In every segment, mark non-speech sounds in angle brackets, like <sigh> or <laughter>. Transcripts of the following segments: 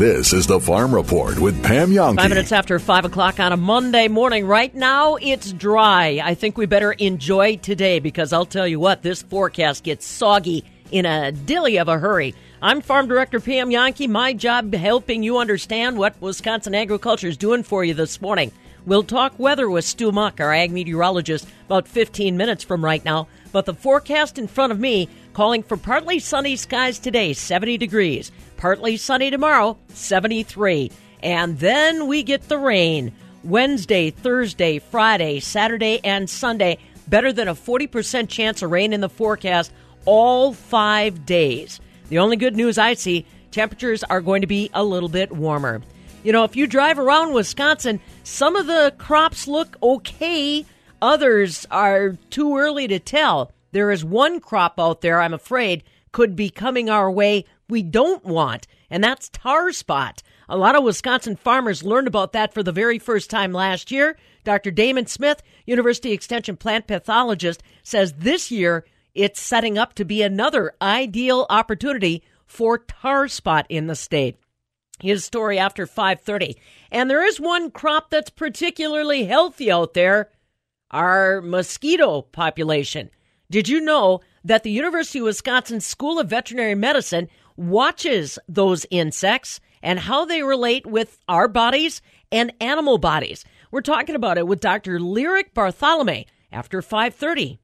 This is the Farm Report with Pam Jahnke. Five minutes after five o'clock on a Monday morning. Right now, it's dry. I think we better enjoy today because I'll tell you what, this forecast gets soggy in a dilly of a hurry. I'm Farm Director Pam Jahnke. My job helping you understand what Wisconsin agriculture is doing for you this morning. We'll talk weather with Stu Muck, our ag meteorologist, about 15 minutes from right now. But the forecast in front of me calling for partly sunny skies today, 70 degrees. Partly sunny tomorrow, 73. And then we get the rain. Wednesday, Thursday, Friday, Saturday, and Sunday. Better than a 40% chance of rain in the forecast all five days. The only good news I see temperatures are going to be a little bit warmer. You know, if you drive around Wisconsin, some of the crops look okay, others are too early to tell. There is one crop out there, I'm afraid, could be coming our way we don't want, and that's tar spot. A lot of Wisconsin farmers learned about that for the very first time last year. Dr. Damon Smith, University Extension plant pathologist, says this year it's setting up to be another ideal opportunity for tar spot in the state. His story after 5:30. And there is one crop that's particularly healthy out there, our mosquito population. Did you know that the University of Wisconsin School of Veterinary Medicine watches those insects and how they relate with our bodies and animal bodies? We're talking about it with Dr. Lyric Bartholomay after 5:30.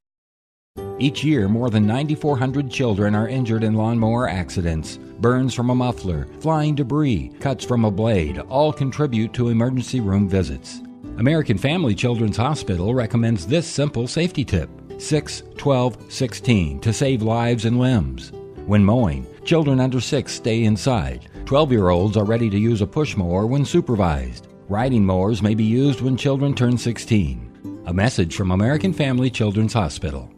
Each year, more than 9,400 children are injured in lawnmower accidents. Burns from a muffler, flying debris, cuts from a blade all contribute to emergency room visits. American Family Children's Hospital recommends this simple safety tip 6, 12, 16 to save lives and limbs. When mowing, children under 6 stay inside. 12 year olds are ready to use a push mower when supervised. Riding mowers may be used when children turn 16. A message from American Family Children's Hospital.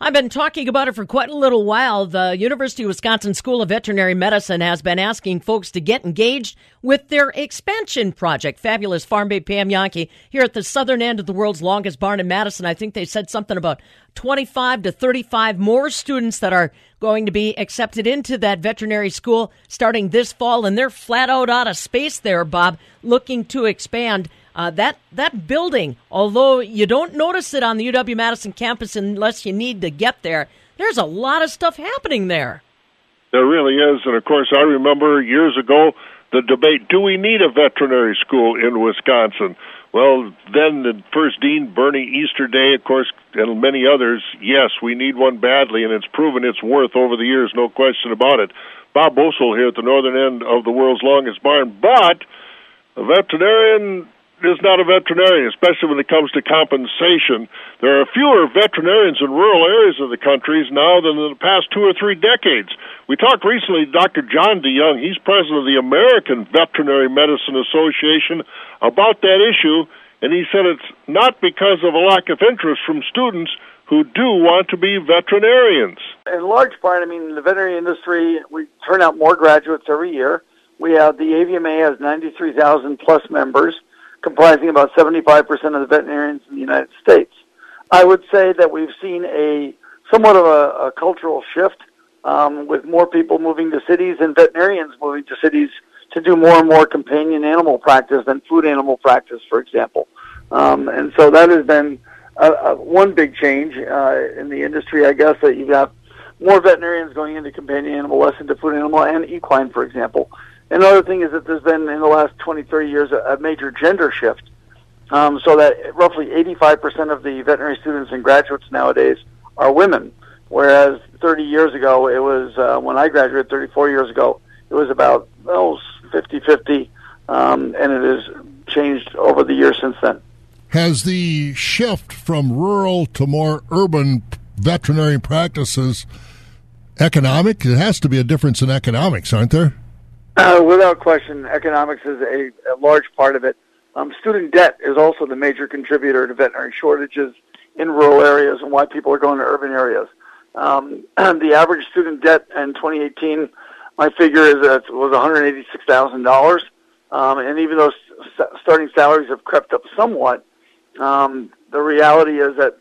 I've been talking about it for quite a little while. The University of Wisconsin School of Veterinary Medicine has been asking folks to get engaged with their expansion project. Fabulous Farm Babe Pam Jahnke here at the southern end of the world's longest barn in Madison. I think they said something about 25 to 35 more students that are going to be accepted into that veterinary school starting this fall, and they're flat out out of space there, Bob, looking to expand. Uh, that that building, although you don't notice it on the UW Madison campus unless you need to get there, there's a lot of stuff happening there. There really is, and of course, I remember years ago the debate: Do we need a veterinary school in Wisconsin? Well, then the first dean, Bernie Easterday, of course, and many others, yes, we need one badly, and it's proven its worth over the years, no question about it. Bob Bosold here at the northern end of the world's longest barn, but a veterinarian is not a veterinarian, especially when it comes to compensation. There are fewer veterinarians in rural areas of the country now than in the past two or three decades. We talked recently to Dr. John de Jong, he's president of the American Veterinary Medicine Association, about that issue, and he said it's not because of a lack of interest from students who do want to be veterinarians. In large part, I mean, the veterinary industry, we turn out more graduates every year. We have the AVMA has 93,000 plus members comprising about 75% of the veterinarians in the United States. I would say that we've seen a somewhat of a, a cultural shift um, with more people moving to cities and veterinarians moving to cities to do more and more companion animal practice than food animal practice, for example. Um, and so that has been a, a, one big change uh, in the industry, I guess, that you've got more veterinarians going into companion animal, less into food animal, and equine, for example. Another thing is that there's been in the last 20, 30 years a, a major gender shift, um, so that roughly 85% of the veterinary students and graduates nowadays are women, whereas 30 years ago it was uh, when I graduated 34 years ago it was about oh 50-50, um, and it has changed over the years since then. Has the shift from rural to more urban veterinary practices economic? It has to be a difference in economics, aren't there? Uh, without question, economics is a, a large part of it. Um, student debt is also the major contributor to veterinary shortages in rural areas and why people are going to urban areas. Um, <clears throat> the average student debt in 2018, my figure is that was $186,000. Um, and even though st- starting salaries have crept up somewhat, um, the reality is that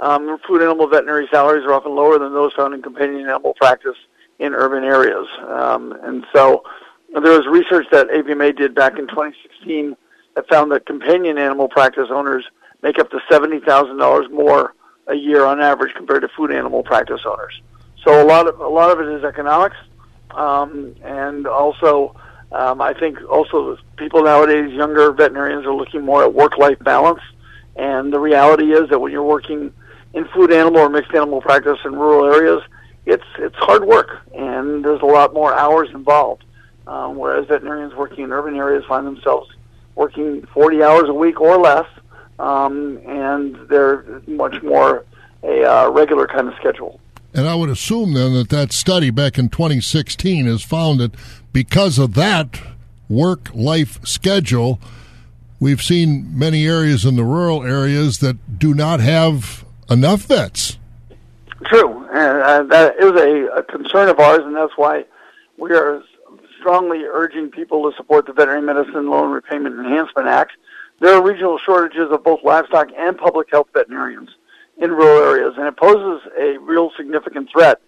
um, food animal veterinary salaries are often lower than those found in companion animal practice in urban areas. Um, and so there was research that AVMA did back in 2016 that found that companion animal practice owners make up to $70,000 more a year on average compared to food animal practice owners. So a lot of a lot of it is economics, um, and also um, I think also people nowadays, younger veterinarians, are looking more at work-life balance. And the reality is that when you're working in food animal or mixed animal practice in rural areas, it's it's hard work, and there's a lot more hours involved. Um, whereas veterinarians working in urban areas find themselves working 40 hours a week or less, um, and they're much more a uh, regular kind of schedule. And I would assume then that that study back in 2016 has found that because of that work life schedule, we've seen many areas in the rural areas that do not have enough vets. True. And uh, that is a, a concern of ours, and that's why we are strongly urging people to support the Veterinary Medicine Loan Repayment Enhancement Act. There are regional shortages of both livestock and public health veterinarians in rural areas, and it poses a real significant threat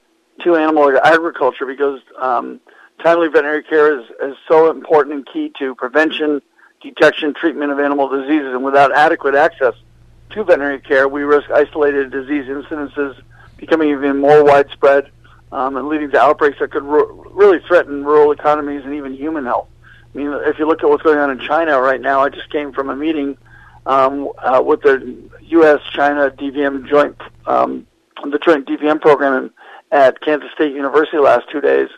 to animal agriculture because um, timely veterinary care is, is so important and key to prevention, detection, treatment of animal diseases, and without adequate access to veterinary care, we risk isolated disease incidences becoming even more widespread um, and leading to outbreaks that could really threaten rural economies and even human health. I mean, if you look at what's going on in China right now, I just came from a meeting um, uh, with the U.S.-China DVM joint, um, the joint DVM program at Kansas State University last two days.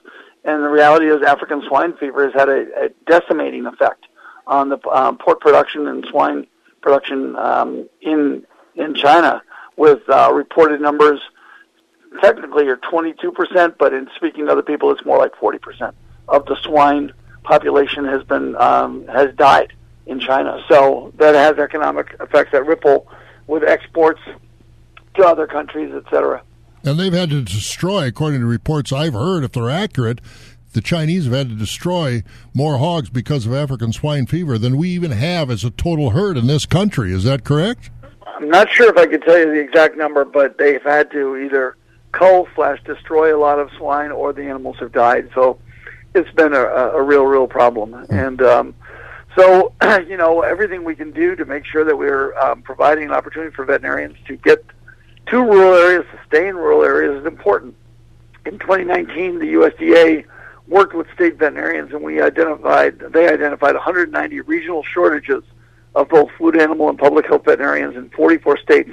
And the reality is, African swine fever has had a, a decimating effect on the um, pork production and swine production um, in in China, with uh, reported numbers technically are 22%, but in speaking to other people, it's more like 40% of the swine population has been um, has died in China. So that has economic effects that ripple with exports to other countries, etc. And they've had to destroy, according to reports I've heard, if they're accurate, the Chinese have had to destroy more hogs because of African swine fever than we even have as a total herd in this country. Is that correct? I'm not sure if I could tell you the exact number, but they've had to either cull slash destroy a lot of swine or the animals have died. So it's been a, a real, real problem. Mm-hmm. And um, so, <clears throat> you know, everything we can do to make sure that we're um, providing an opportunity for veterinarians to get to rural areas, to stay in rural areas is important. In 2019, the USDA worked with state veterinarians and we identified, they identified 190 regional shortages of both food animal and public health veterinarians in 44 states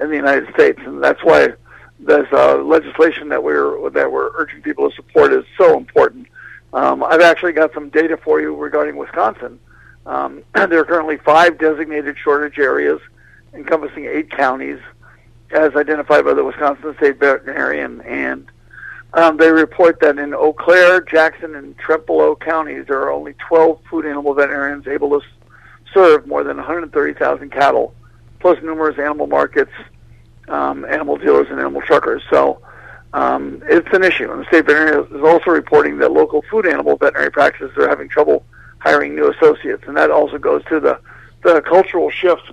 in the United States. And that's why this uh, legislation that we're that we're urging people to support is so important. Um, I've actually got some data for you regarding Wisconsin. Um, <clears throat> there are currently five designated shortage areas encompassing eight counties, as identified by the Wisconsin State Veterinarian. And um, they report that in Eau Claire, Jackson, and Trempealeau counties, there are only 12 food animal veterinarians able to serve more than 130,000 cattle, plus numerous animal markets um, animal dealers and animal truckers. So um, it's an issue. And the state veterinary is also reporting that local food animal veterinary practices are having trouble hiring new associates, and that also goes to the the cultural shift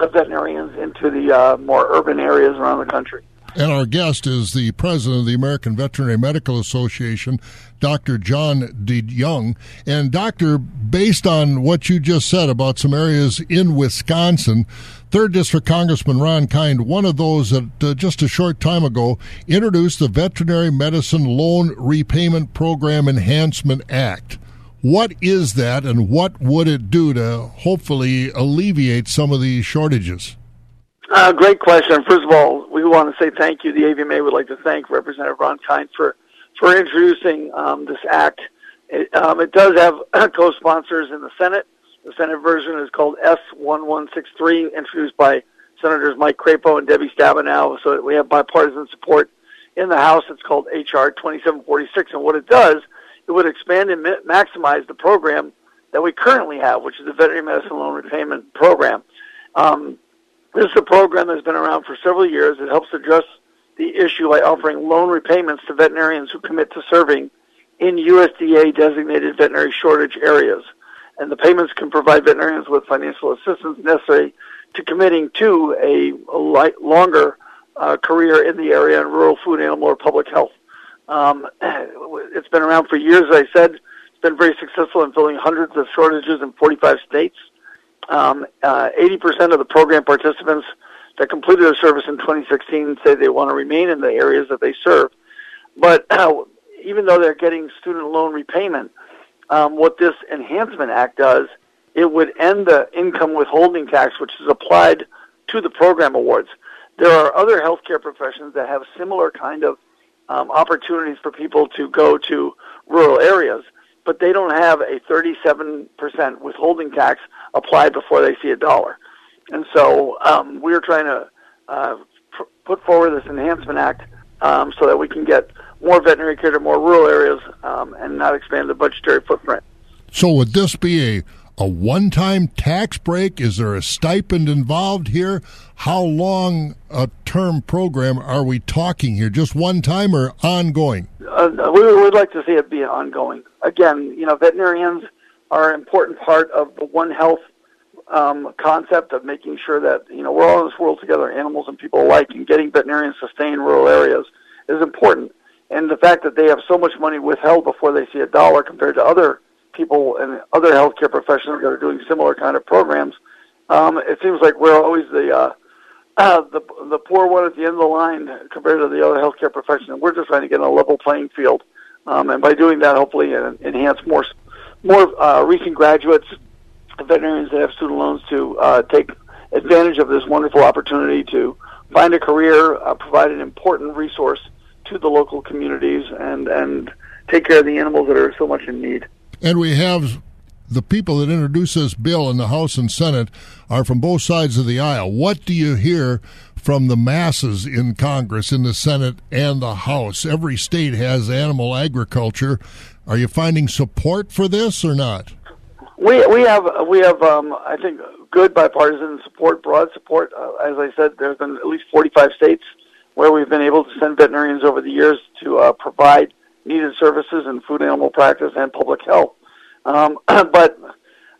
of veterinarians into the uh, more urban areas around the country. And our guest is the president of the American Veterinary Medical Association, Dr. John de Jong. And, Doctor, based on what you just said about some areas in Wisconsin, Third District Congressman Ron Kind, one of those that uh, just a short time ago introduced the Veterinary Medicine Loan Repayment Program Enhancement Act. What is that, and what would it do to hopefully alleviate some of these shortages? Uh, great question. First of all, we want to say thank you. The AVMA would like to thank Representative Ron Kind for for introducing um, this act. It, um, it does have <clears throat> co-sponsors in the Senate. The Senate version is called S1163, introduced by Senators Mike Crapo and Debbie Stabenow. So we have bipartisan support in the House. It's called HR 2746, and what it does, it would expand and maximize the program that we currently have, which is the Veterinary Medicine Loan Repayment Program. Um, this is a program that's been around for several years. It helps address the issue by offering loan repayments to veterinarians who commit to serving in USDA designated veterinary shortage areas. And the payments can provide veterinarians with financial assistance necessary to committing to a, a light, longer uh, career in the area in rural food, animal, or public health. Um, <clears throat> it's been around for years, as I said. It's been very successful in filling hundreds of shortages in 45 states. Um, uh, 80% of the program participants that completed their service in 2016 say they want to remain in the areas that they serve. But uh, <clears throat> even though they're getting student loan repayment, um, what this Enhancement Act does, it would end the income withholding tax, which is applied to the program awards. There are other healthcare professions that have similar kind of um, opportunities for people to go to rural areas, but they don't have a 37% withholding tax applied before they see a dollar. And so um, we're trying to uh, pr- put forward this Enhancement Act um, so that we can get more veterinary care to more rural areas um, and not expand the budgetary footprint. So would this be a a one-time tax break? Is there a stipend involved here? How long a term program are we talking here? Just one time or ongoing? Uh, we would like to see it be ongoing. Again, you know, veterinarians are an important part of the One Health um, concept of making sure that you know we're all in this world together, animals and people alike, and getting veterinarians to stay in rural areas is important. And the fact that they have so much money withheld before they see a dollar compared to other people and other healthcare professionals that are doing similar kind of programs, um, it seems like we're always the uh, uh, <clears throat> the the poor one at the end of the line compared to the other healthcare professionals. We're just trying to get on a level playing field, um, and by doing that, hopefully, uh, enhance more more uh, recent graduates, veterinarians that have student loans to uh, take advantage of this wonderful opportunity to find a career, uh, provide an important resource to the local communities, and and take care of the animals that are so much in need. And we have the people that introduce this bill in the House and Senate are from both sides of the aisle. What do you hear from the masses in Congress, in the Senate, and the House? Every state has animal agriculture. Are you finding support for this or not? We we have we have um, I think good bipartisan support, broad support. Uh, as I said, there's been at least 45 states where we've been able to send veterinarians over the years to uh, provide needed services in food animal practice and public health. Um, <clears throat> but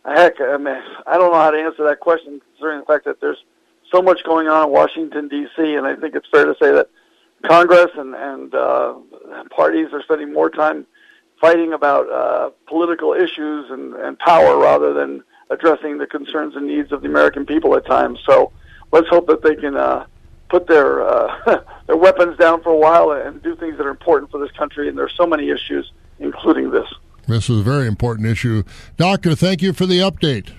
heck, I mean, I don't know how to answer that question considering the fact that there's so much going on in Washington D.C. and I think it's fair to say that Congress and and uh, parties are spending more time fighting about uh, political issues and, and power rather than addressing the concerns and needs of the American people at times. So let's hope that they can uh, put their uh, <laughs> their weapons down for a while and do things that are important for this country. And there's so many issues, including this. This is a very important issue, Doctor. Thank you for the update.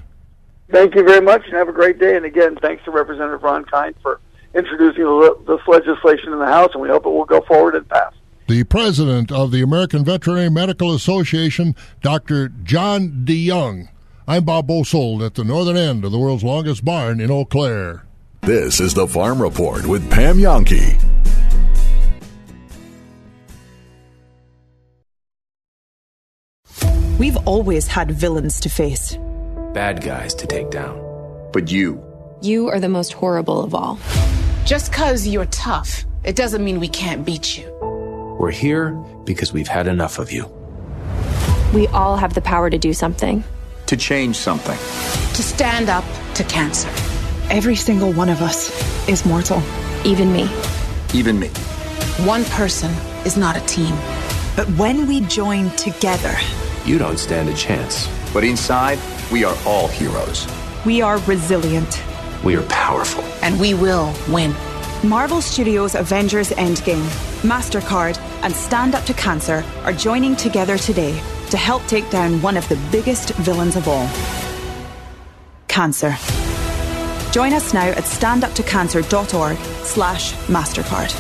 Thank you very much, and have a great day. And again, thanks to Representative Ron Kind for introducing this legislation in the House, and we hope it will go forward and pass. The president of the American Veterinary Medical Association, Dr. John de Jong. I'm Bob Bosold at the northern end of the world's longest barn in Eau Claire. This is the Farm Report with Pam Jahnke. We've always had villains to face, bad guys to take down. But you. You are the most horrible of all. Just because you're tough, it doesn't mean we can't beat you. We're here because we've had enough of you. We all have the power to do something, to change something, to stand up to cancer. Every single one of us is mortal. Even me. Even me. One person is not a team. But when we join together, you don't stand a chance. But inside, we are all heroes. We are resilient. We are powerful. And we will win. Marvel Studios' Avengers Endgame, MasterCard, and Stand Up to Cancer are joining together today to help take down one of the biggest villains of all cancer. Join us now at standuptocancer.org slash MasterCard.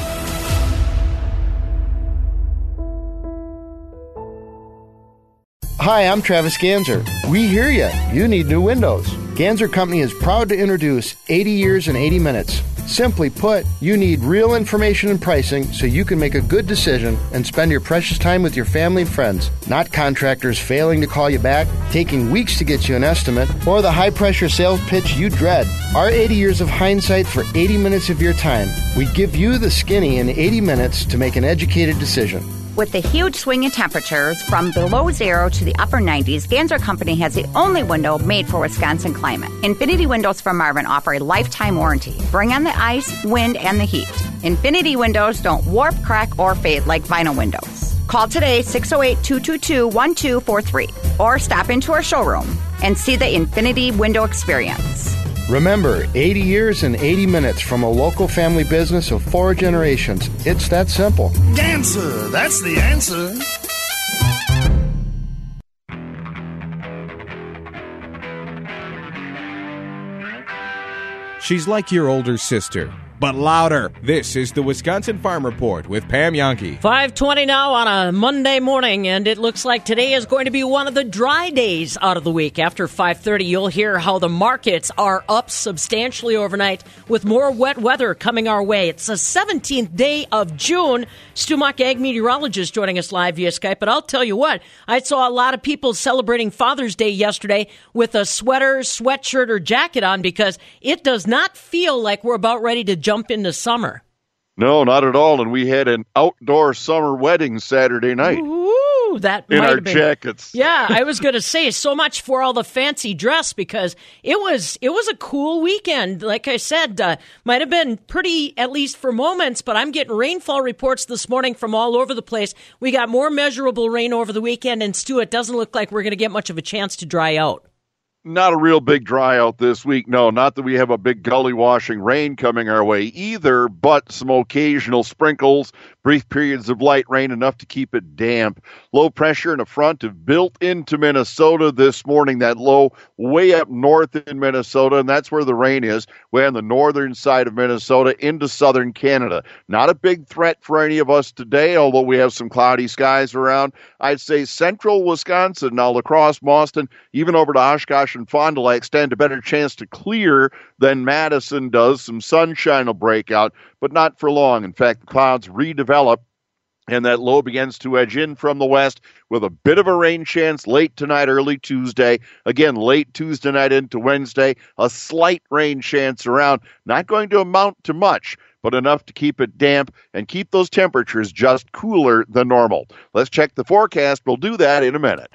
Hi, I'm Travis Ganzer. We hear you. You need new windows. Ganzer Company is proud to introduce 80 years and 80 minutes. Simply put, you need real information and pricing so you can make a good decision and spend your precious time with your family and friends, not contractors failing to call you back, taking weeks to get you an estimate, or the high pressure sales pitch you dread. Our 80 years of hindsight for 80 minutes of your time. We give you the skinny in 80 minutes to make an educated decision. With the huge swing in temperatures from below zero to the upper 90s, Ganzer Company has the only window made for Wisconsin climate. Infinity Windows from Marvin offer a lifetime warranty. Bring on the ice, wind, and the heat. Infinity Windows don't warp, crack, or fade like vinyl windows. Call today 608 222 1243 or stop into our showroom and see the Infinity Window Experience. Remember, 80 years and 80 minutes from a local family business of four generations. It's that simple. Ganzer, that's the answer. She's like your older sister, but louder. This is the Wisconsin Farm Report with Pam Jahnke. 520 now on a Monday morning, and it looks like today is going to be one of the dry days out of the week. After 530, you'll hear how the markets are up substantially overnight with more wet weather coming our way. It's the 17th day of June. Stu Muck, ag meteorologist, joining us live via Skype. But I'll tell you what, I saw a lot of people celebrating Father's Day yesterday with a sweater, sweatshirt, or jacket on because it does not feel like we're about ready to jump into summer. No, not at all. And we had an outdoor summer wedding Saturday night. Ooh, that in might our been, jackets. Yeah, I was <laughs> going to say so much for all the fancy dress because it was it was a cool weekend. Like I said, uh, might have been pretty at least for moments, but I'm getting rainfall reports this morning from all over the place. We got more measurable rain over the weekend, and Stu, it doesn't look like we're going to get much of a chance to dry out. Not a real big dry out this week. No, not that we have a big gully washing rain coming our way either, but some occasional sprinkles, brief periods of light rain, enough to keep it damp. Low pressure and a front have built into Minnesota this morning. That low way up north in Minnesota, and that's where the rain is, way on the northern side of Minnesota into southern Canada. Not a big threat for any of us today, although we have some cloudy skies around. I'd say central Wisconsin, now La Crosse, Boston, even over to Oshkosh and Fond du Lac stand a better chance to clear than Madison does. Some sunshine will break out, but not for long. In fact, the clouds redevelop and that low begins to edge in from the west with a bit of a rain chance late tonight, early Tuesday. Again, late Tuesday night into Wednesday, a slight rain chance around. Not going to amount to much, but enough to keep it damp and keep those temperatures just cooler than normal. Let's check the forecast. We'll do that in a minute.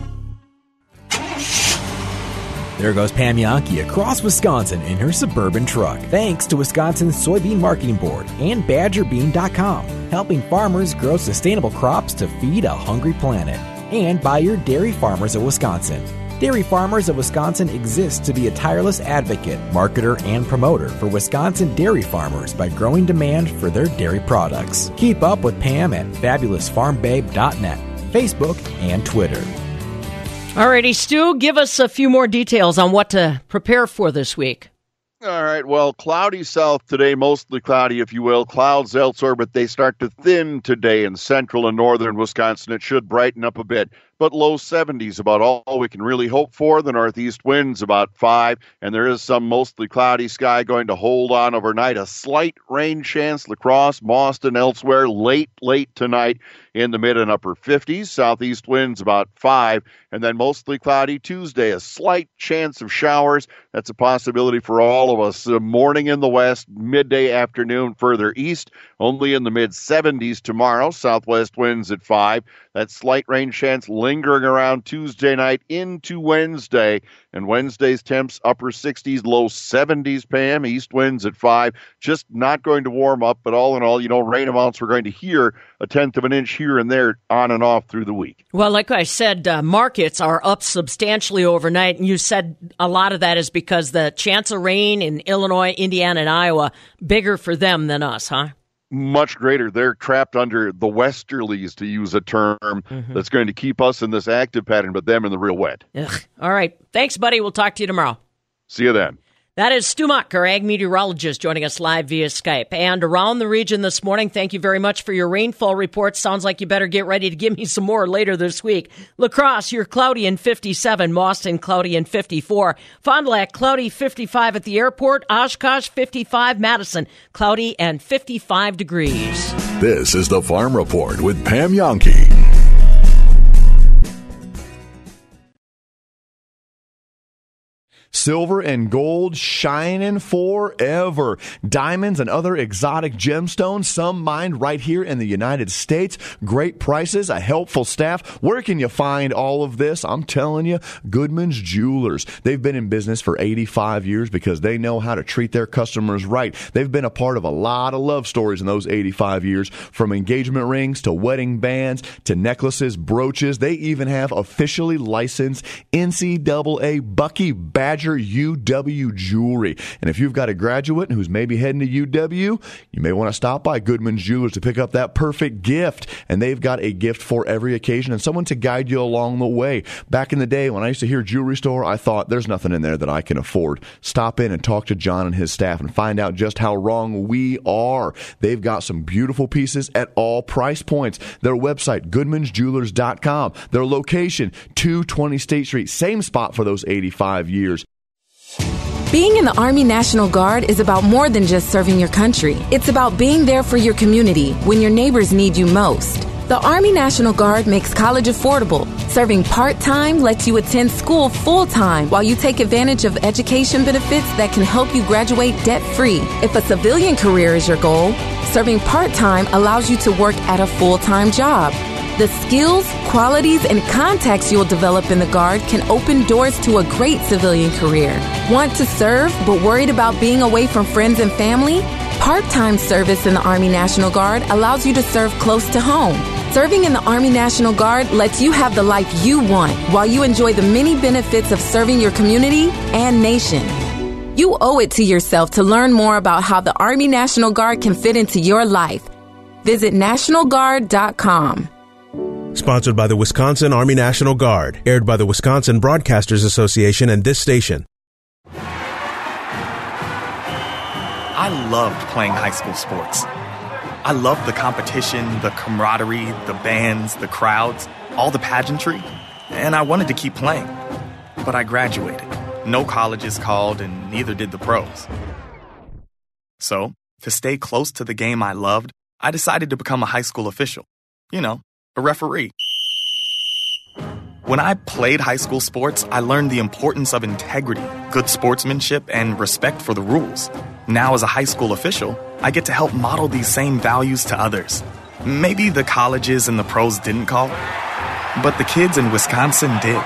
There goes Pam Jahnke across Wisconsin in her suburban truck. Thanks to Wisconsin's Soybean Marketing Board and BadgerBean.com, helping farmers grow sustainable crops to feed a hungry planet. And by your Dairy Farmers of Wisconsin. Dairy Farmers of Wisconsin exists to be a tireless advocate, marketer, and promoter for Wisconsin dairy farmers by growing demand for their dairy products. Keep up with Pam at fabulousfarmbabe.net, Facebook, and Twitter. Alrighty, Stu, give us a few more details on what to prepare for this week. All right. Well, cloudy south today, mostly cloudy, if you will. Clouds elsewhere, but they start to thin today in central and northern Wisconsin. It should brighten up a bit, but low 70s about all we can really hope for. The northeast winds about five, and there is some mostly cloudy sky going to hold on overnight. A slight rain chance, La Crosse, Boston, elsewhere late, late tonight in the mid and upper 50s. Southeast winds about five, and then mostly cloudy Tuesday. A slight chance of showers. That's a possibility for all of us. The morning in the west, midday afternoon further east. Only in the mid 70s tomorrow. Southwest winds at five. That slight rain chance lingering around Tuesday night into Wednesday. And Wednesday's temps upper 60s, low 70s, Pam. East winds at five. Just not going to warm up, but all in all, you know, rain amounts we're going to hear a tenth of an inch here and there on and off through the week. Well, like I said, uh, markets are up substantially overnight. And you said a lot of that is because the chance of rain in Illinois, Indiana, and Iowa bigger for them than us, huh? Much greater. They're trapped under the westerlies, to use a term mm-hmm. that's going to keep us in this active pattern, but them in the real wet. Ugh. All right. Thanks, buddy. We'll talk to you tomorrow. See you then. That is Stu Muck, our ag meteorologist, joining us live via Skype. And around the region this morning, thank you very much for your rainfall reports. Sounds like you better get ready to give me some more later this week. La Crosse, you're cloudy in 57. Boston, cloudy in 54. Fond du Lac, cloudy 55 at the airport. Oshkosh, 55. Madison, cloudy and 55 degrees. This is the Farm Report with Pam Jahnke. Silver and gold shining forever. Diamonds and other exotic gemstones, some mined right here in the United States. Great prices, a helpful staff. Where can you find all of this? I'm telling you, Goodman's Jewelers. They've been in business for 85 years because they know how to treat their customers right. They've been a part of a lot of love stories in those 85 years, from engagement rings to wedding bands to necklaces, brooches. They even have officially licensed NCAA Bucky Badger UW jewelry. And if you've got a graduate who's maybe heading to UW, you may want to stop by Goodman's Jewelers to pick up that perfect gift. And they've got a gift for every occasion and someone to guide you along the way. Back in the day when I used to hear jewelry store, I thought there's nothing in there that I can afford. Stop in and talk to John and his staff and find out just how wrong we are. They've got some beautiful pieces at all price points. Their website, goodmansjewelers.com. Their location, 220 State Street, same spot for those 85 years. Being in the Army National Guard is about more than just serving your country. It's about being there for your community when your neighbors need you most. The Army National Guard makes college affordable. Serving part time lets you attend school full time while you take advantage of education benefits that can help you graduate debt free. If a civilian career is your goal, serving part time allows you to work at a full time job. The skills, qualities, and contacts you'll develop in the Guard can open doors to a great civilian career. Want to serve but worried about being away from friends and family? Part time service in the Army National Guard allows you to serve close to home. Serving in the Army National Guard lets you have the life you want while you enjoy the many benefits of serving your community and nation. You owe it to yourself to learn more about how the Army National Guard can fit into your life. Visit NationalGuard.com. Sponsored by the Wisconsin Army National Guard. Aired by the Wisconsin Broadcasters Association and this station. I loved playing high school sports. I loved the competition, the camaraderie, the bands, the crowds, all the pageantry, and I wanted to keep playing. But I graduated. No colleges called, and neither did the pros. So, to stay close to the game I loved, I decided to become a high school official. You know, a referee. When I played high school sports, I learned the importance of integrity, good sportsmanship, and respect for the rules. Now, as a high school official, I get to help model these same values to others. Maybe the colleges and the pros didn't call, but the kids in Wisconsin did.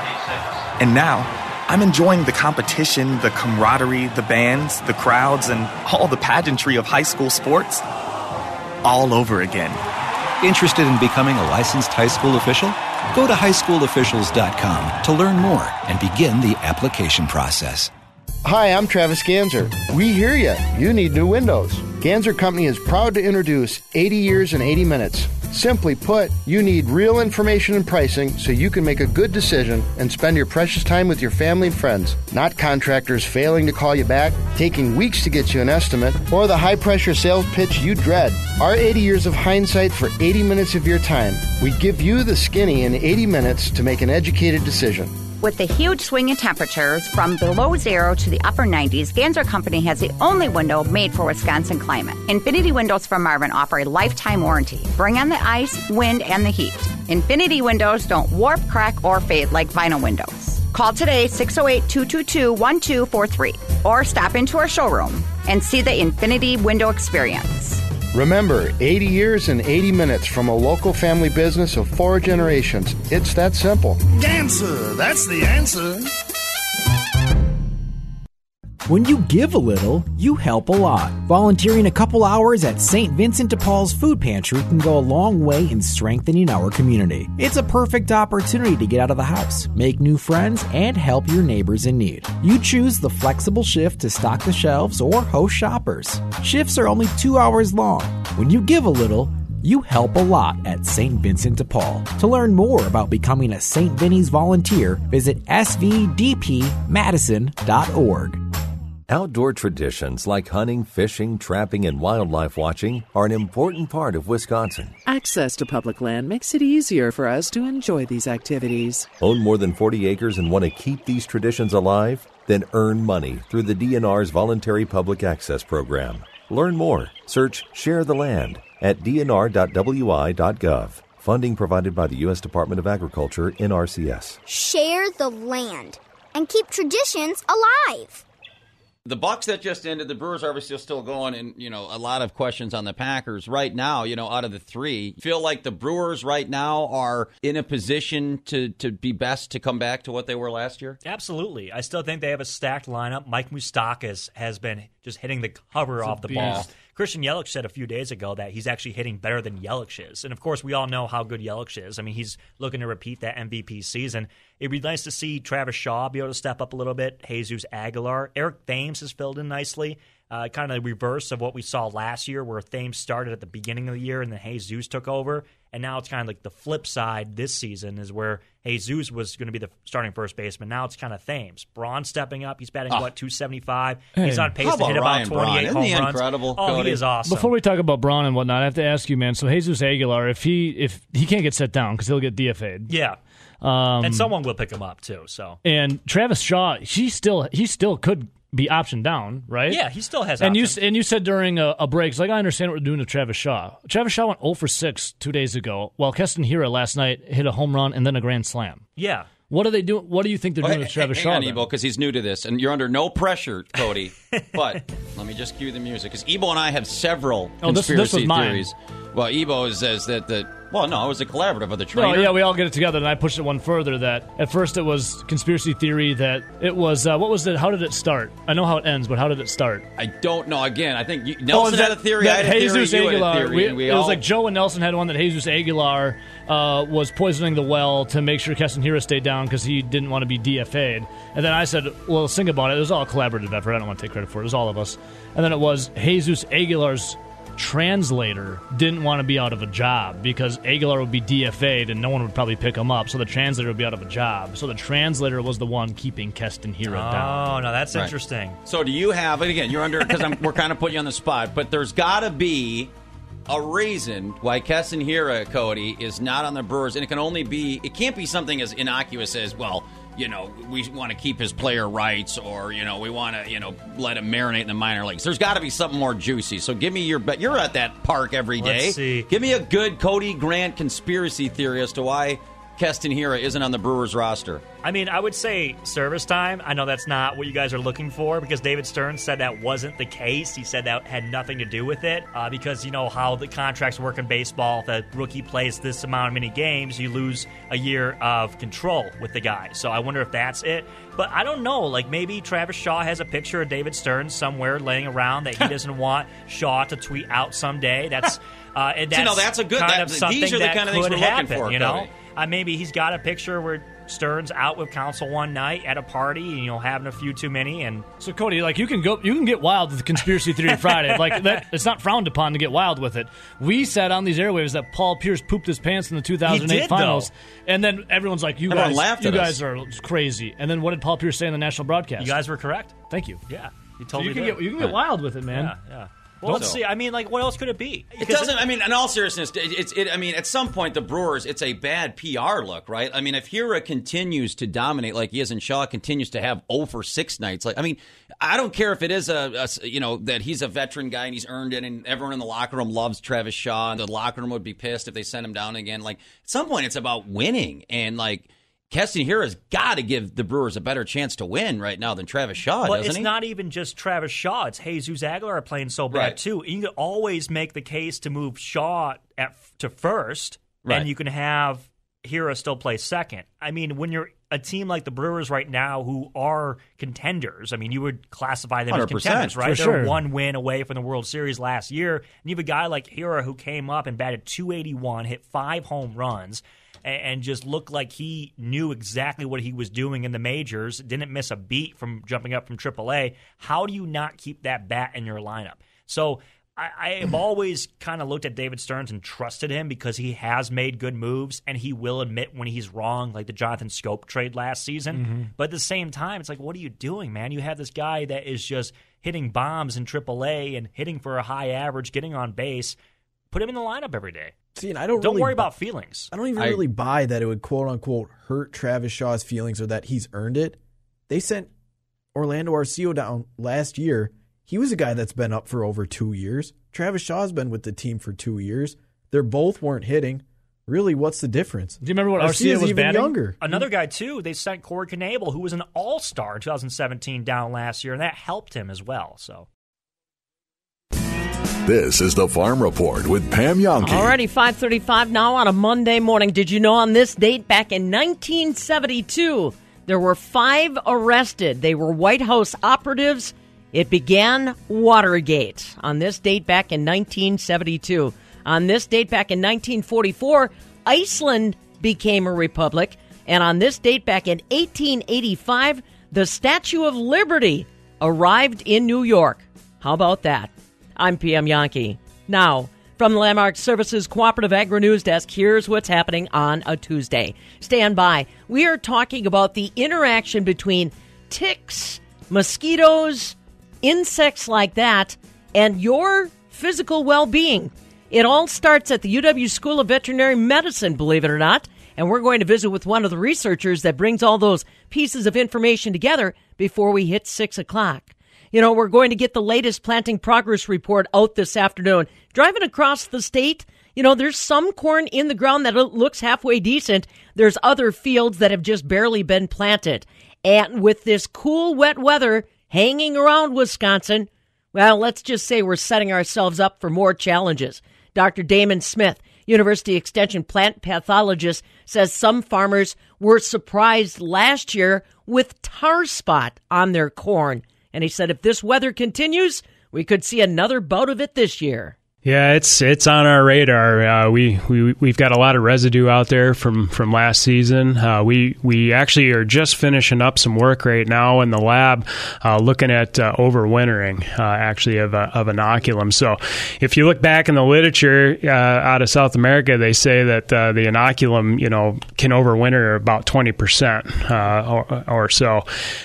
And now, I'm enjoying the competition, the camaraderie, the bands, the crowds, and all the pageantry of high school sports all over again. Interested in becoming a licensed high school official? Go to highschoolofficials.com to learn more and begin the application process. Hi, I'm Travis Ganzer. We hear you. You need new windows. Ganzer Company is proud to introduce 80 years and 80 minutes. Simply put, you need real information and pricing so you can make a good decision and spend your precious time with your family and friends, not contractors failing to call you back, taking weeks to get you an estimate, or the high pressure sales pitch you dread. Our 80 years of hindsight for 80 minutes of your time. We give you the skinny in 80 minutes to make an educated decision. With the huge swing in temperatures from below zero to the upper 90s, Ganzer Company has the only window made for Wisconsin climate. Infinity Windows from Marvin offer a lifetime warranty. Bring on the ice, wind, and the heat. Infinity Windows don't warp, crack, or fade like vinyl windows. Call today 608 222 1243 or stop into our showroom and see the Infinity Window experience. Remember, 80 years and 80 minutes from a local family business of four generations. It's that simple. Ganzer, that's the answer. When you give a little, you help a lot. Volunteering a couple hours at St. Vincent de Paul's Food Pantry can go a long way in strengthening our community. It's a perfect opportunity to get out of the house, make new friends, and help your neighbors in need. You choose the flexible shift to stock the shelves or host shoppers. Shifts are only two hours long. When you give a little, you help a lot at St. Vincent de Paul. To learn more about becoming a St. Vinny's volunteer, visit svdpmadison.org. Outdoor traditions like hunting, fishing, trapping, and wildlife watching are an important part of Wisconsin. Access to public land makes it easier for us to enjoy these activities. Own more than 40 acres and want to keep these traditions alive? Then earn money through the DNR's Voluntary Public Access Program. Learn more. Search Share the Land at dnr.wi.gov. Funding provided by the U.S. Department of Agriculture, NRCS. Share the land and keep traditions alive. The Bucks that just ended, the Brewers are obviously still going, and you know a lot of questions on the Packers right now. You know, out of the three, feel like the Brewers right now are in a position to to be best to come back to what they were last year. Absolutely. I still think they have a stacked lineup. Mike Moustakas has been just hitting the cover He's a off the ball. Christian Yelich said a few days ago that he's actually hitting better than Yelich is. And of course, we all know how good Yelich is. I mean, he's looking to repeat that MVP season. It'd be nice to see Travis Shaw be able to step up a little bit, Jesus Aguilar. Eric Thames has filled in nicely. Uh, kind of the reverse of what we saw last year, where Thames started at the beginning of the year and then Jesus took over. And now it's kind of like the flip side this season is where Jesus was going to be the starting first baseman. Now it's kind of Thames. Braun stepping up. He's batting, Ah. what, 275? Hey. He's on pace How to about hit about Ryan 28 Braun? Isn't home he runs. incredible, Oh, Cody? he is awesome. Before we talk about Braun and whatnot, I have to ask you, man. So Jesus Aguilar, if he if he can't get set down because he'll get DFA'd. Yeah. Um, and someone will pick him up, too. So and Travis Shaw, he still he still could be optioned down, right? Yeah, he still has And options. you and you said during a, a break, like I understand what we're doing to Travis Shaw. Travis Shaw went 0 for 6 two days ago, while Keston Hiura last night hit a home run and then a grand slam. Yeah. What are they doing? What do you think they're doing hey, with Travis hang Shaw? on, then? Ebo, because he's new to this, and you're under no pressure, Cody. <laughs> but let me just cue the music, because Ebo and I have several Oh, this- this conspiracy was mine. theories. Well, Ebo says that the well, no, it was a collaborative of the No, trainer. yeah, we all get it together, and I pushed it one further. That at first it was conspiracy theory that it was uh, what was it? How did it start? I know how it ends, but how did it start? I don't know. Again, I think you, Oh, Nelson is had that- a theory. that I had a Jesus theory. You had a theory. we- we it was like Joe and Nelson had one that Jesus Aguilar uh, was poisoning the well to make sure Keston Hiura stayed down because he didn't want to be DFA'd. And then I said, "Well, think about it. It was all a collaborative effort. I don't want to take credit for it. It was all of us." And then it was Jesus Aguilar's translator didn't want to be out of a job because Aguilar would be DFA'd and no one would probably pick him up. So the translator would be out of a job. So the translator was the one keeping Keston Hiura oh, down. Oh, no, that's Right. interesting. So do you have? And again, you're under because we're kind of putting you on the spot, but there's got to be a reason why Keston Hiura, Cody, is not on the Brewers, and it can only be. It can't be something as innocuous as well. You know, we want to keep his player rights, or you know, we want to, you know, let him marinate in the minor leagues. There's got to be something more juicy. So give me your bet. You're at that park every day. Give me a good Cody Grant conspiracy theory as to why Keston Hiura isn't on the Brewers roster. I mean, I would say service time. I know that's not what you guys are looking for because David Stearns said that wasn't the case. He said that had nothing to do with it uh, because you know how the contracts work in baseball. If a rookie plays this amount of many games, you lose a year of control with the guy. So I wonder if that's it. But I don't know. Like maybe Travis Shaw has a picture of David Stearns somewhere laying around that he <laughs> doesn't want Shaw to tweet out someday. That's <laughs> uh, and that's, no, that's a good- kind that- of these are the kind of things we're looking happen, for, You know, Cody. Uh, maybe he's got a picture where Stern's out with counsel one night at a party, and you know, having a few too many, and So Cody, like you can go, you can get wild with the conspiracy theory Friday. <laughs> Like that, it's not frowned upon to get wild with it. We said on these airwaves that Paul Pierce pooped his pants in the 2008 did, finals, though. and then everyone's like, "You Everyone guys, laughed you guys us. are crazy." And then what did Paul Pierce say in the national broadcast? you guys were correct. Thank you. Yeah, you So totally you can get you can get wild with it, man. Yeah, yeah. Well, let's So- see. I mean, like, what else could it be? It doesn't. I mean, in all seriousness, it- it's. It, I mean, at some point, the Brewers, it's a bad PR look, right? I mean, if Hiura continues to dominate like he is, and Shaw continues to have 0 for six nights, like I mean, I don't care if it is a. you know that he's a veteran guy and he's earned it, and everyone in the locker room loves Travis Shaw, and the locker room would be pissed if they sent him down again. Like at some point, it's about winning, and like. Keston Hiura's got to give the Brewers a better chance to win right now than Travis Shaw, But doesn't it's he? not even just Travis Shaw. It's Jesus Aguilar playing so bad Right. too. You can always make the case to move Shaw at to first, Right. and you can have Hiura still play second. I mean, when you're a team like the Brewers right now, who are contenders, I mean, you would classify them as contenders, right? They're sure. one win away from the World Series last year, and you have a guy like Hiura who came up and batted 281, hit five home runs. A- And just looked like he knew exactly what he was doing in the majors. Didn't miss a beat from jumping up from AAA. How do you not keep that bat in your lineup? So I, I have <clears throat> always kind of looked at David Stearns and trusted him because he has made good moves and he will admit when he's wrong, like the Jonathan Schoop trade last season. Mm-hmm. But at the same time, it's like, what are you doing, man? You have this guy that is just hitting bombs in AAA and hitting for a high average, getting on base. Put him in the lineup every day. See, and I don't Don't really worry bu- about feelings. I don't even I- really buy that it would quote unquote hurt Travis Shaw's feelings or that he's earned it. They sent Orlando Arcia down last year. He was a guy that's been up for over two years. Travis Shaw's been with the team for two years. They're both weren't hitting. Really, what's the difference? Do you remember what Arcia Arcia was even batting? younger? Another guy too. They sent Corey Knebel, who was an All Star in 2017, down last year, and that helped him as well. So This is the Farm Report with Pam Jahnke. Already 535 now on a Monday morning. Did you know on this date back in 1972, there were five arrested. They were White House operatives. It began Watergate on this date back in 1972. On this date back in 1944, Iceland became a republic. And on this date back in 1885, the Statue of Liberty arrived in New York. How about that? I'm Pam Jahnke. Now, from the Landmark Services Cooperative Agri News Desk, here's what's happening on a Tuesday. Stand by. We are talking about the interaction between ticks, mosquitoes, insects like that, and your physical well being. It all starts at the UW School of Veterinary Medicine, believe it or not. And we're going to visit with one of the researchers that brings all those pieces of information together before we hit six o'clock. You know, we're going to get the latest planting progress report out this afternoon. Driving across the state, you know, there's some corn in the ground that looks halfway decent. There's other fields that have just barely been planted. And with this cool, wet weather hanging around Wisconsin, well, let's just say we're setting ourselves up for more challenges. Dr. Damon Smith, University Extension plant pathologist, says some farmers were surprised last year with tar spot on their corn. And he said if this weather continues, we could see another bout of it this year. Yeah, it's it's on our radar. Uh, we we we've got a lot of residue out there from from last season. Uh, we we actually are just finishing up some work right now in the lab, uh, looking at uh, overwintering uh, actually of of inoculum. So, if you look back in the literature uh, out of South America, they say that the inoculum you know can overwinter about twenty percent or, or so.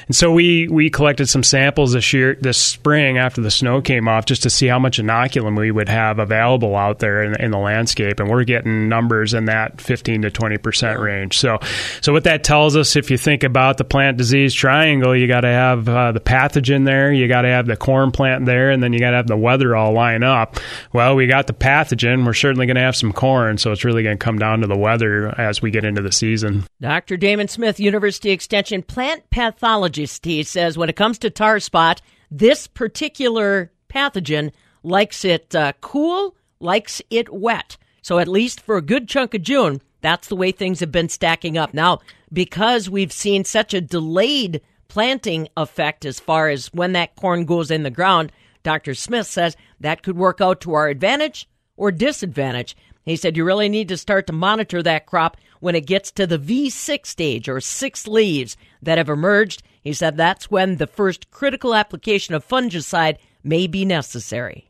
And so we we collected some samples this year this spring after the snow came off just to see how much inoculum we would have have available out there in, in, the landscape, and we're getting numbers in that 15 to 20 percent range. So, so what that tells us, if you think about the plant disease triangle, you got to have uh, the pathogen there, you got to have the corn plant there, and then you got to have the weather all line up. Well, we got the pathogen. We're certainly going to have some corn, so it's really going to come down to the weather as we get into the season. Dr. Damon Smith, University Extension plant pathologist, he says when it comes to tar spot, this particular pathogen likes it uh, cool, likes it wet. So at least for a good chunk of June, that's the way things have been stacking up. Now, because we've seen such a delayed planting effect as far as when that corn goes in the ground, Dr. Smith says that could work out to our advantage or disadvantage. He said you really need to start to monitor that crop when it gets to the V6 stage or six leaves that have emerged. He said that's when the first critical application of fungicide may be necessary.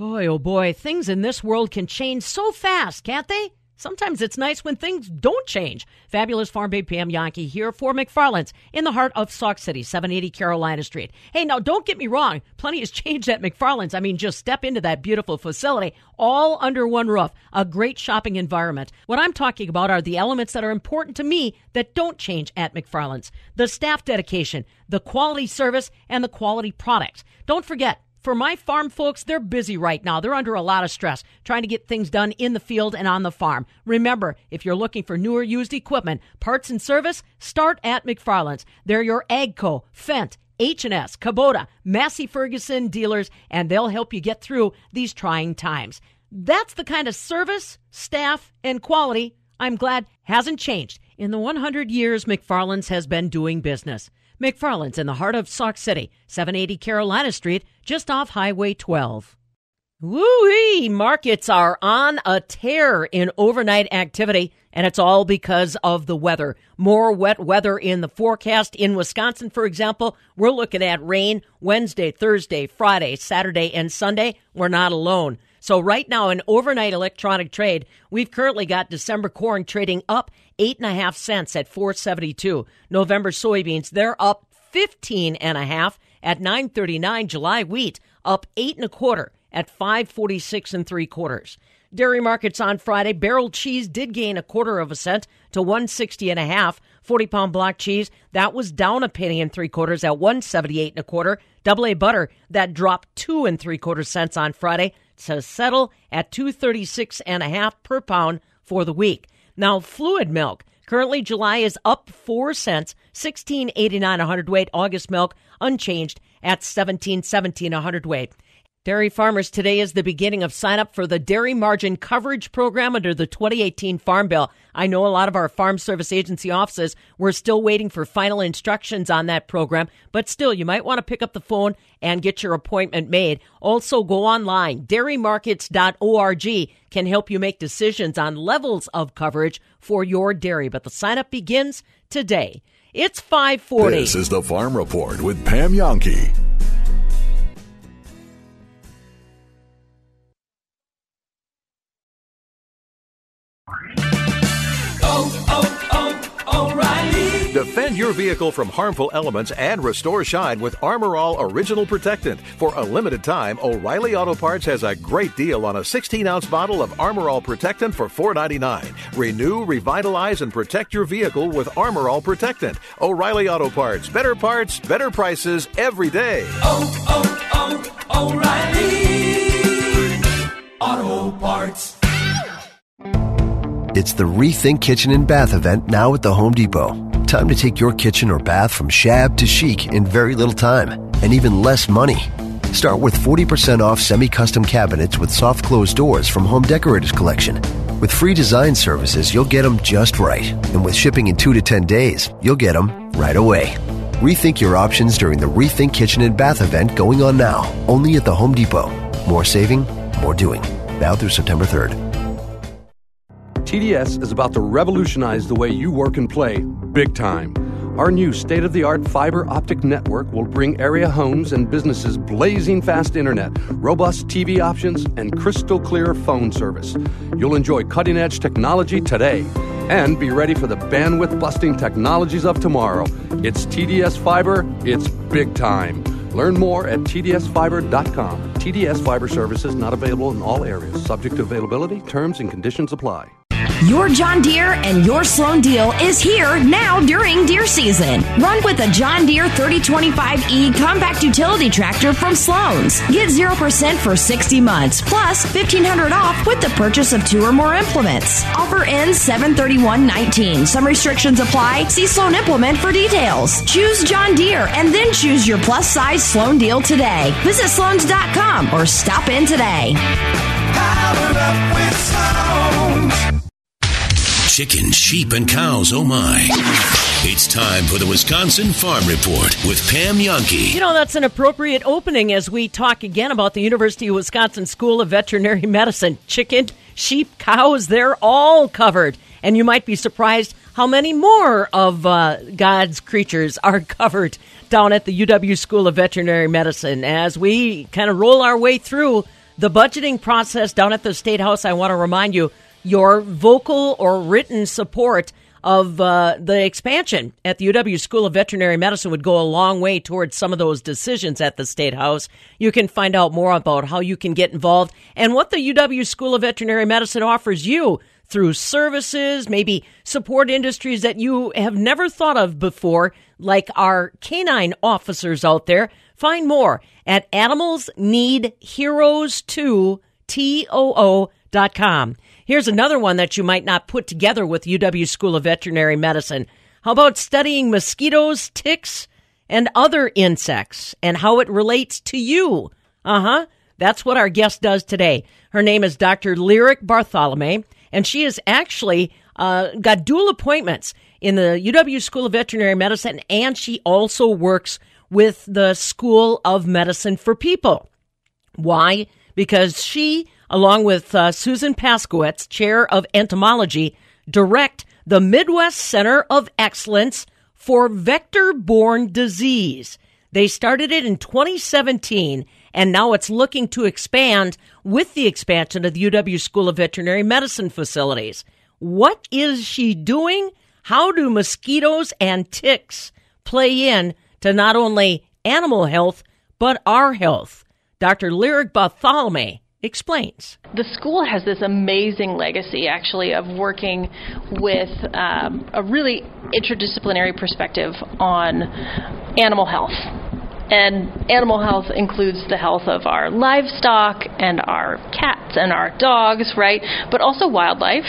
Boy, oh boy, things in this world can change so fast, can't they? Sometimes it's nice when things don't change. Fabulous Farm Babe Pam Jahnke here for McFarland's in the heart of Sauk City, 780 Carolina Street. Hey, now don't get me wrong. Plenty has <laughs> changed at McFarland's. I mean, just step into that beautiful facility, all under one roof. A great shopping environment. What I'm talking about are the elements that are important to me that don't change at McFarland's. The staff dedication, the quality service, and the quality products. Don't forget, for my farm folks, they're busy right now. They're under a lot of stress trying to get things done in the field and on the farm. Remember, if you're looking for newer used equipment, parts and service, start at McFarland's. They're your Agco, Fendt, H&S, Kubota, Massey Ferguson dealers, and they'll help you get through these trying times. That's the kind of service, staff, and quality I'm glad hasn't changed in the 100 years McFarland's has been doing business. McFarland's in the heart of Sauk City, 780 Carolina Street, just off Highway 12. Woo-wee! Markets are on a tear in overnight activity, and it's all because of the weather. More wet weather in the forecast. In Wisconsin, for example, we're looking at rain Wednesday, Thursday, Friday, Saturday, and Sunday. We're not alone. So right now in overnight electronic trade, we've currently got December corn trading up eight and a half cents at 472. November soybeans, they're up 15 and a half at 939. July wheat up eight and a quarter at 546 and three quarters. Dairy markets on Friday. Barrel cheese did gain a quarter of a cent to 160 and a half. 40 pound block cheese, that was down a penny and three quarters at 178 and a quarter. Double A butter, that dropped two and three quarter cents on Friday to settle at 236 and a half per pound for the week. Now, fluid milk. Currently, July is up four cents, 16.89 a hundredweight. August milk unchanged at 17.17 a hundredweight. Dairy farmers, today is the beginning of sign up for the Dairy Margin Coverage Program under the 2018 Farm Bill. I know a lot of our Farm Service Agency offices, we're still waiting for final instructions on that program, but still, you might want to pick up the phone and get your appointment made. Also, go online. Dairymarkets.org can help you make decisions on levels of coverage for your dairy, but the sign up begins today. It's 540. This is the Farm Report with Pam Jahnke. Defend your vehicle from harmful elements and restore shine with Armor All Original Protectant. For a limited time, O'Reilly Auto Parts has a great deal on a 16 ounce bottle of Armor All Protectant for $4.99. Renew, revitalize, and protect your vehicle with Armor All Protectant. O'Reilly Auto Parts. Better parts, better prices every day. Oh, oh, oh, O'Reilly Auto Parts. It's the Rethink Kitchen and Bath event now at the Home Depot. Time to take your kitchen or bath from shab to chic in very little time and even less money. Start with 40% off semi custom cabinets with soft closed doors from Home Decorators Collection. With free design services, you'll get them just right. And with shipping in 2 to 10 days, you'll get them right away. Rethink your options during the Rethink Kitchen and Bath event going on now, only at the Home Depot. More saving, more doing. Now through September 3rd. TDS is about to revolutionize the way you work and play, big time. Our new state of the art fiber optic network will bring area homes and businesses blazing fast internet, robust TV options, and crystal clear phone service. You'll enjoy cutting edge technology today and be ready for the bandwidth busting technologies of tomorrow. It's TDS Fiber, it's big time. Learn more at tdsfiber.com. TDS Fiber services not available in all areas, subject to availability, terms and conditions apply. Your John Deere and your Sloan deal is here now during deer season. Run with a John Deere 3025E compact utility tractor from Sloan's. Get 0% for 60 months, plus 1500 off with the purchase of two or more implements. Offer ends 731.19. Some restrictions apply. See Sloan Implement for details. Choose John Deere and then choose your plus size Sloan deal today. Visit sloans.com or stop in today. Powered up with Sloan. Chicken, sheep, and cows, oh my. It's time for the Wisconsin Farm Report with Pam Jahnke. You know, that's an appropriate opening as we talk again about the University of Wisconsin School of Veterinary Medicine. Chicken, sheep, cows, they're all covered. And you might be surprised how many more of uh, God's creatures are <laughs> covered down at the UW School of Veterinary Medicine. As we kind of roll our way through the budgeting process down at the State House, I want to remind you your vocal or written support of uh, the expansion at the UW School of Veterinary Medicine would go a long way towards some of those decisions at the State House. You can find out more about how you can get involved and what the UW School of Veterinary Medicine offers you through services, maybe support industries that you have never thought of before, like our canine officers out there. Find more at animalsneedheroes2too.com. Here's another one that you might not put together with UW School of Veterinary Medicine. How about studying mosquitoes, ticks, and other insects and how it relates to you? Uh huh. That's what our guest does today. Her name is Dr. Lyric Bartholomay, and she has actually uh, got dual appointments in the UW School of Veterinary Medicine, and she also works with the School of Medicine for People. Why? Because she along with uh, Susan Paskewitz, chair of entomology, direct the Midwest Center of Excellence for Vector Borne Disease. They started it in 2017, and now it's looking to expand with the expansion of the UW School of Veterinary Medicine facilities. What is she doing? How do mosquitoes and ticks play in to not only animal health, but our health? Dr. Lyric Bartholomay explains. The school has this amazing legacy, actually, of working with um, a really interdisciplinary perspective on animal health. and animal health includes the health of our livestock and our cats and our dogs, right? But also wildlife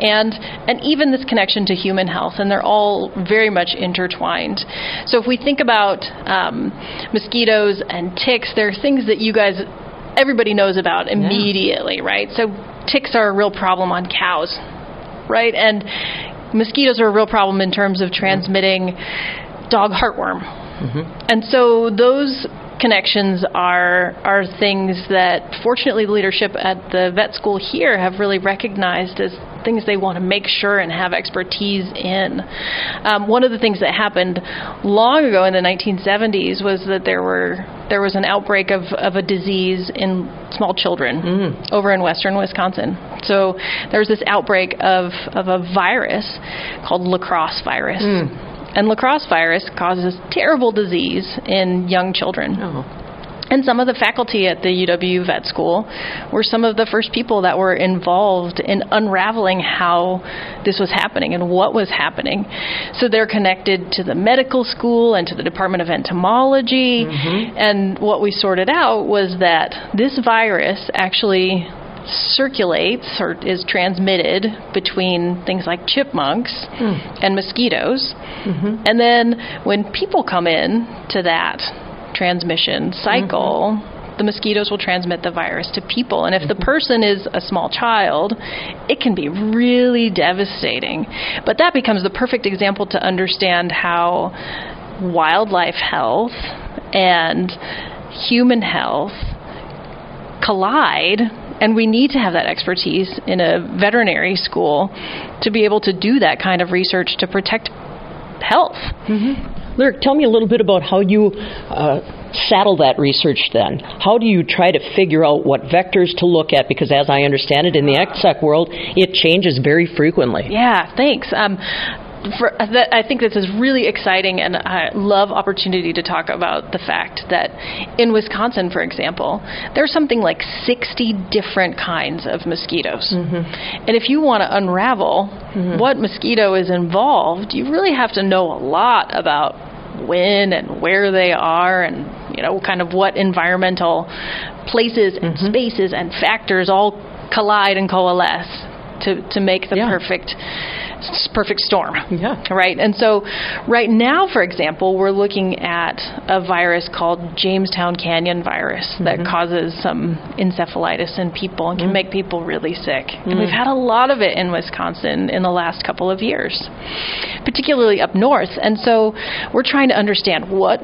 and and even this connection to human health, and they're all very much intertwined. So if we think about um, mosquitoes and ticks, there are things that you guys everybody knows about immediately, right? So ticks are a real problem on cows, right? And mosquitoes are a real problem in terms of transmitting dog heartworm. Mm-hmm. And so those connections are are things that fortunately the leadership at the vet school here have really recognized as things they want to make sure and have expertise in. Um, one of the things that happened long ago in the 1970s was that there were there was an outbreak of, of a disease in small children over in western Wisconsin. So there was this outbreak of, of a virus called La Crosse virus. And La Crosse virus causes terrible disease in young children. Oh. And some of the faculty at the UW Vet School were some of the first people that were involved in unraveling how this was happening and what was happening. So they're connected to the medical school and to the Department of Entomology. Mm-hmm. And what we sorted out was that this virus actually circulates or is transmitted between things like chipmunks hmm. and mosquitoes. Mm-hmm. And then when people come in to that transmission cycle, mm-hmm. the mosquitoes will transmit the virus to people. And if the mm-hmm. person is a small child, it can be really devastating. But that becomes the perfect example to understand how wildlife health and human health collide and we need to have that expertise in a veterinary school to be able to do that kind of research to protect health. Lyric, tell me a little bit about how you uh, saddle that research then. How do you try to figure out what vectors to look at? Because as I understand it, in the exec world, it changes very frequently. Yeah, thanks. Um, for, uh, that, I think this is really exciting, and I love opportunity to talk about the fact that in Wisconsin, for example, there's something like 60 different kinds of mosquitoes. Mm-hmm. And if you want to unravel mm-hmm. what mosquito is involved, you really have to know a lot about when and where they are and you know kind of what environmental places and mm-hmm. spaces and factors all collide and coalesce to to make the perfect s- perfect storm. Yeah. Right. And so right now for example, we're looking at a virus called Jamestown Canyon virus that mm-hmm. causes some encephalitis in people and can mm. make people really sick. And we've mm. had a lot of it in Wisconsin in the last couple of years, particularly up north. And so we're trying to understand what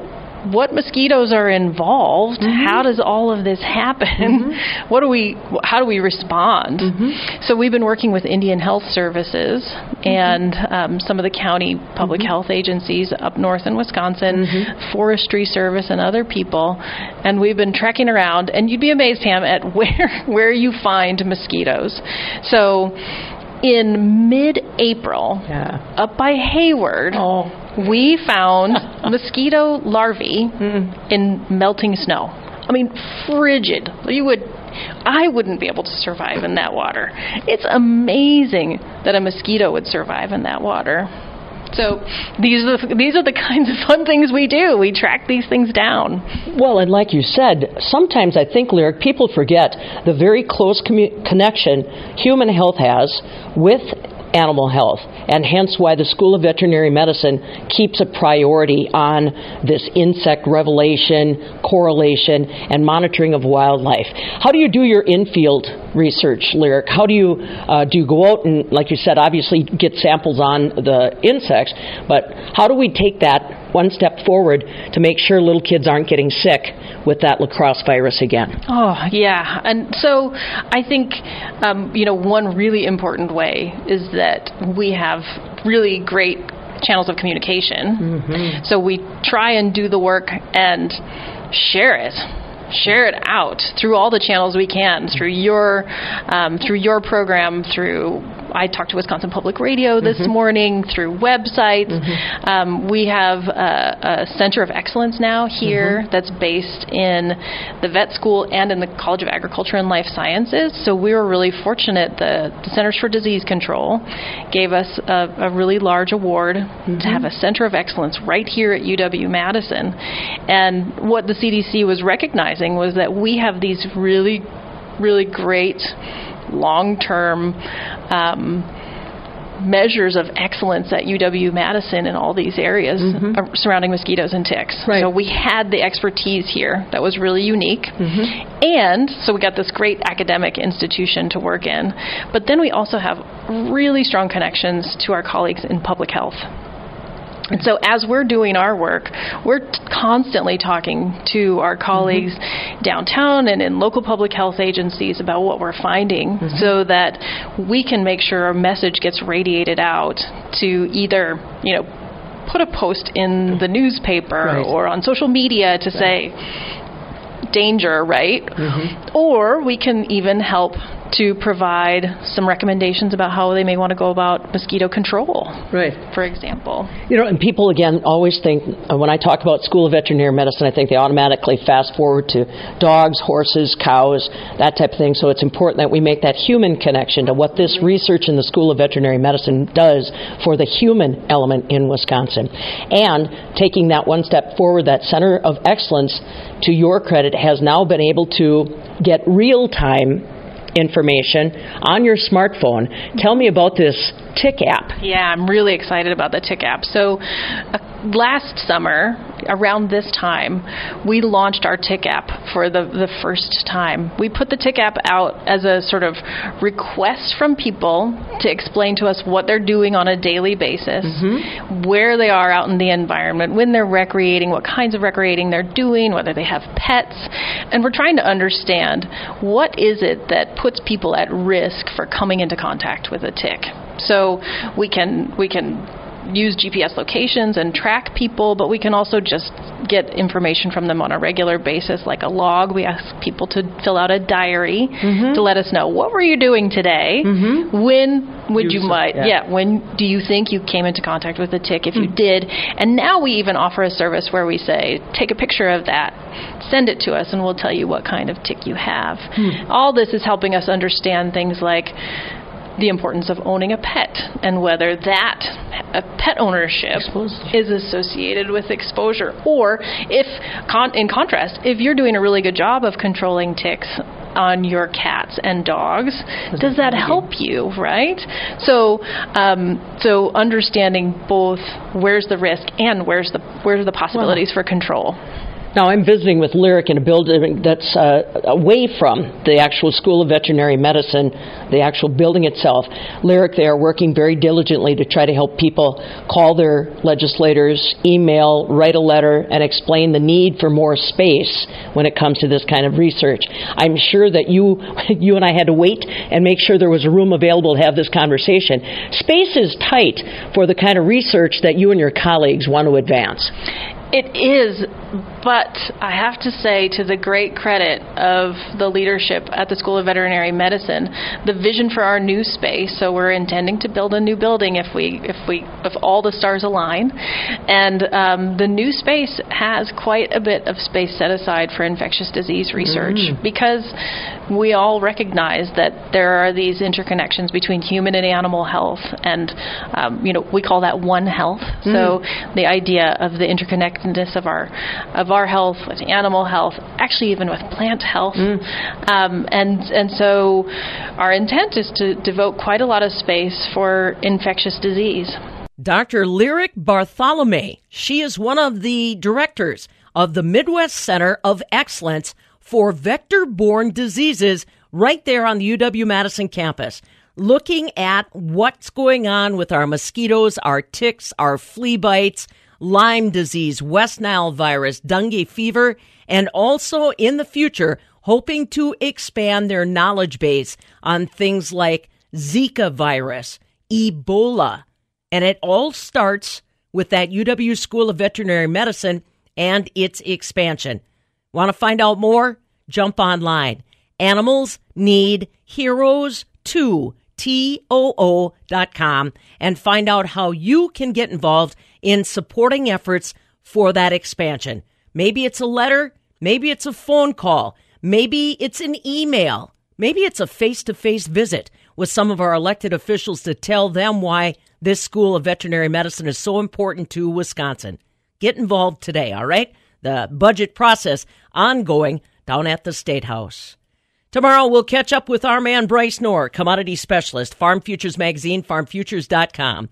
what mosquitoes are involved? Mm-hmm. How does all of this happen? Mm-hmm. <laughs> What do we? How do we respond? Mm-hmm. So we've been working with Indian Health Services and um, some of the county public health agencies up north in Wisconsin, Forestry Service, and other people, and we've been trekking around. And you'd be amazed, Pam, at <laughs> where where you find mosquitoes. So in mid-April, up by Hayward, oh. we found <laughs> mosquito larvae mm-hmm. in melting snow. I mean, frigid. You would, I wouldn't be able to survive in that water. It's amazing that a mosquito would survive in that water. So these are the, these are the kinds of fun things we do. We track these things down. Well, and like you said, sometimes I think, Lyric, people forget the very close commu- connection human health has with animal health, and hence why the School of Veterinary Medicine keeps a priority on this insect revelation, correlation, and monitoring of wildlife. How do you do your infield research, Lyric? How do you uh, do you go out and, like you said, obviously get samples on the insects, but how do we take that one step forward to make sure little kids aren't getting sick with that La Crosse virus again? Oh, yeah. And so I think, um, you know, one really important way is that we have really great channels of communication. So we try and do the work and share it. Share it out through all the channels we can, through your, um, through your program, through I talked to Wisconsin Public Radio this Mhm. morning through websites. Um, we have a, a center of excellence now here that's based in the vet school and in the College of Agriculture and Life Sciences. So we were really fortunate. The, the Centers for Disease Control gave us a, a really large award to have a center of excellence right here at UW Madison. And what the CDC was recognizing was that we have these really, really great long term um, measures of excellence at UW Madison in all these areas uh, surrounding mosquitoes and ticks. So we had the expertise here that was really unique. And so we got this great academic institution to work in. But then we also have really strong connections to our colleagues in public health. And so, as we're doing our work, we're t- constantly talking to our mm-hmm. colleagues downtown and in local public health agencies about what we're finding mm-hmm. so that we can make sure our message gets radiated out to either, you know, put a post in mm-hmm. the newspaper Right. or on social media to say, danger, right? Or we can even help to provide some recommendations about how they may want to go about mosquito control. Right. For example. You know, and people again always think uh, when I talk about School of Veterinary Medicine, I think they automatically fast forward to dogs, horses, cows, that type of thing. So it's important that we make that human connection to what this research in the School of Veterinary Medicine does for the human element in Wisconsin. And taking that one step forward, that Center of Excellence, to your credit, has now been able to get real time information on your smartphone. Tell me about this Tick app. Yeah, I'm really excited about the Tick app. So, uh, last summer, around this time, we launched our Tick app for the, the first time. We put the Tick app out as a sort of request from people to explain to us what they're doing on a daily basis, where they are out in the environment, when they're recreating, what kinds of recreating they're doing, whether they have pets. And we're trying to understand what is it that puts people at risk for coming into contact with a tick. So we can we can use GPS locations and track people, but we can also just get information from them on a regular basis, like a log. We ask people to fill out a diary mm-hmm. to let us know what were you doing today, mm-hmm. when would you it, might yeah. yeah when do you think you came into contact with a tick if you mm. did, and now we even offer a service where we say take a picture of that, send it to us, and we'll tell you what kind of tick you have. Hmm. All this is helping us understand things like the importance of owning a pet and whether that pet ownership is associated with exposure. Or if con- in contrast if you're doing a really good job of controlling ticks on your cats and dogs does that help you right? So um, so understanding both where's the risk and where's the where's the possibilities for control Now, I'm visiting with Lyric in a building that's uh, away from the actual School of Veterinary Medicine, the actual building itself. Lyric, they are working very diligently to try to help people call their legislators, email, write a letter, and explain the need for more space when it comes to this kind of research. I'm sure that you, <laughs> you and I had to wait and make sure there was a room available to have this conversation. Space is tight for the kind of research that you and your colleagues want to advance. It is, but I have to say, to the great credit of the leadership at the School of Veterinary Medicine, the vision for our new space. So we're intending to build a new building if we, if we, if all the stars align, and um, the new space has quite a bit of space set aside for infectious disease research Mm. because we all recognize that there are these interconnections between human and animal health, and um, you know we call that one health. So the idea of the interconnectedness of our of our health with animal health, actually even with plant health, um, and and so our intent is to devote quite a lot of space for infectious disease. Dr. Lyric Bartholomay. She is one of the directors of the Midwest Center of Excellence for Vector Borne Diseases right there on the UW Madison campus, looking at what's going on with our mosquitoes, our ticks, our flea bites, Lyme disease, West Nile virus, dengue fever, and also in the future, hoping to expand their knowledge base on things like Zika virus, Ebola, and it all starts with that UW School of Veterinary Medicine and its expansion. Want to find out more? Jump online. Animals need heroes too. T-O-O.com and find out how you can get involved in supporting efforts for that expansion. Maybe it's a letter, maybe it's a phone call, maybe it's an email, maybe it's a face-to-face visit with some of our elected officials to tell them why this school of veterinary medicine is so important to Wisconsin. Get involved today, all right? The budget process ongoing down at the State House. Tomorrow we'll catch up with our man Bryce Knorr, commodity specialist, Farm Futures Magazine, farmfutures.com.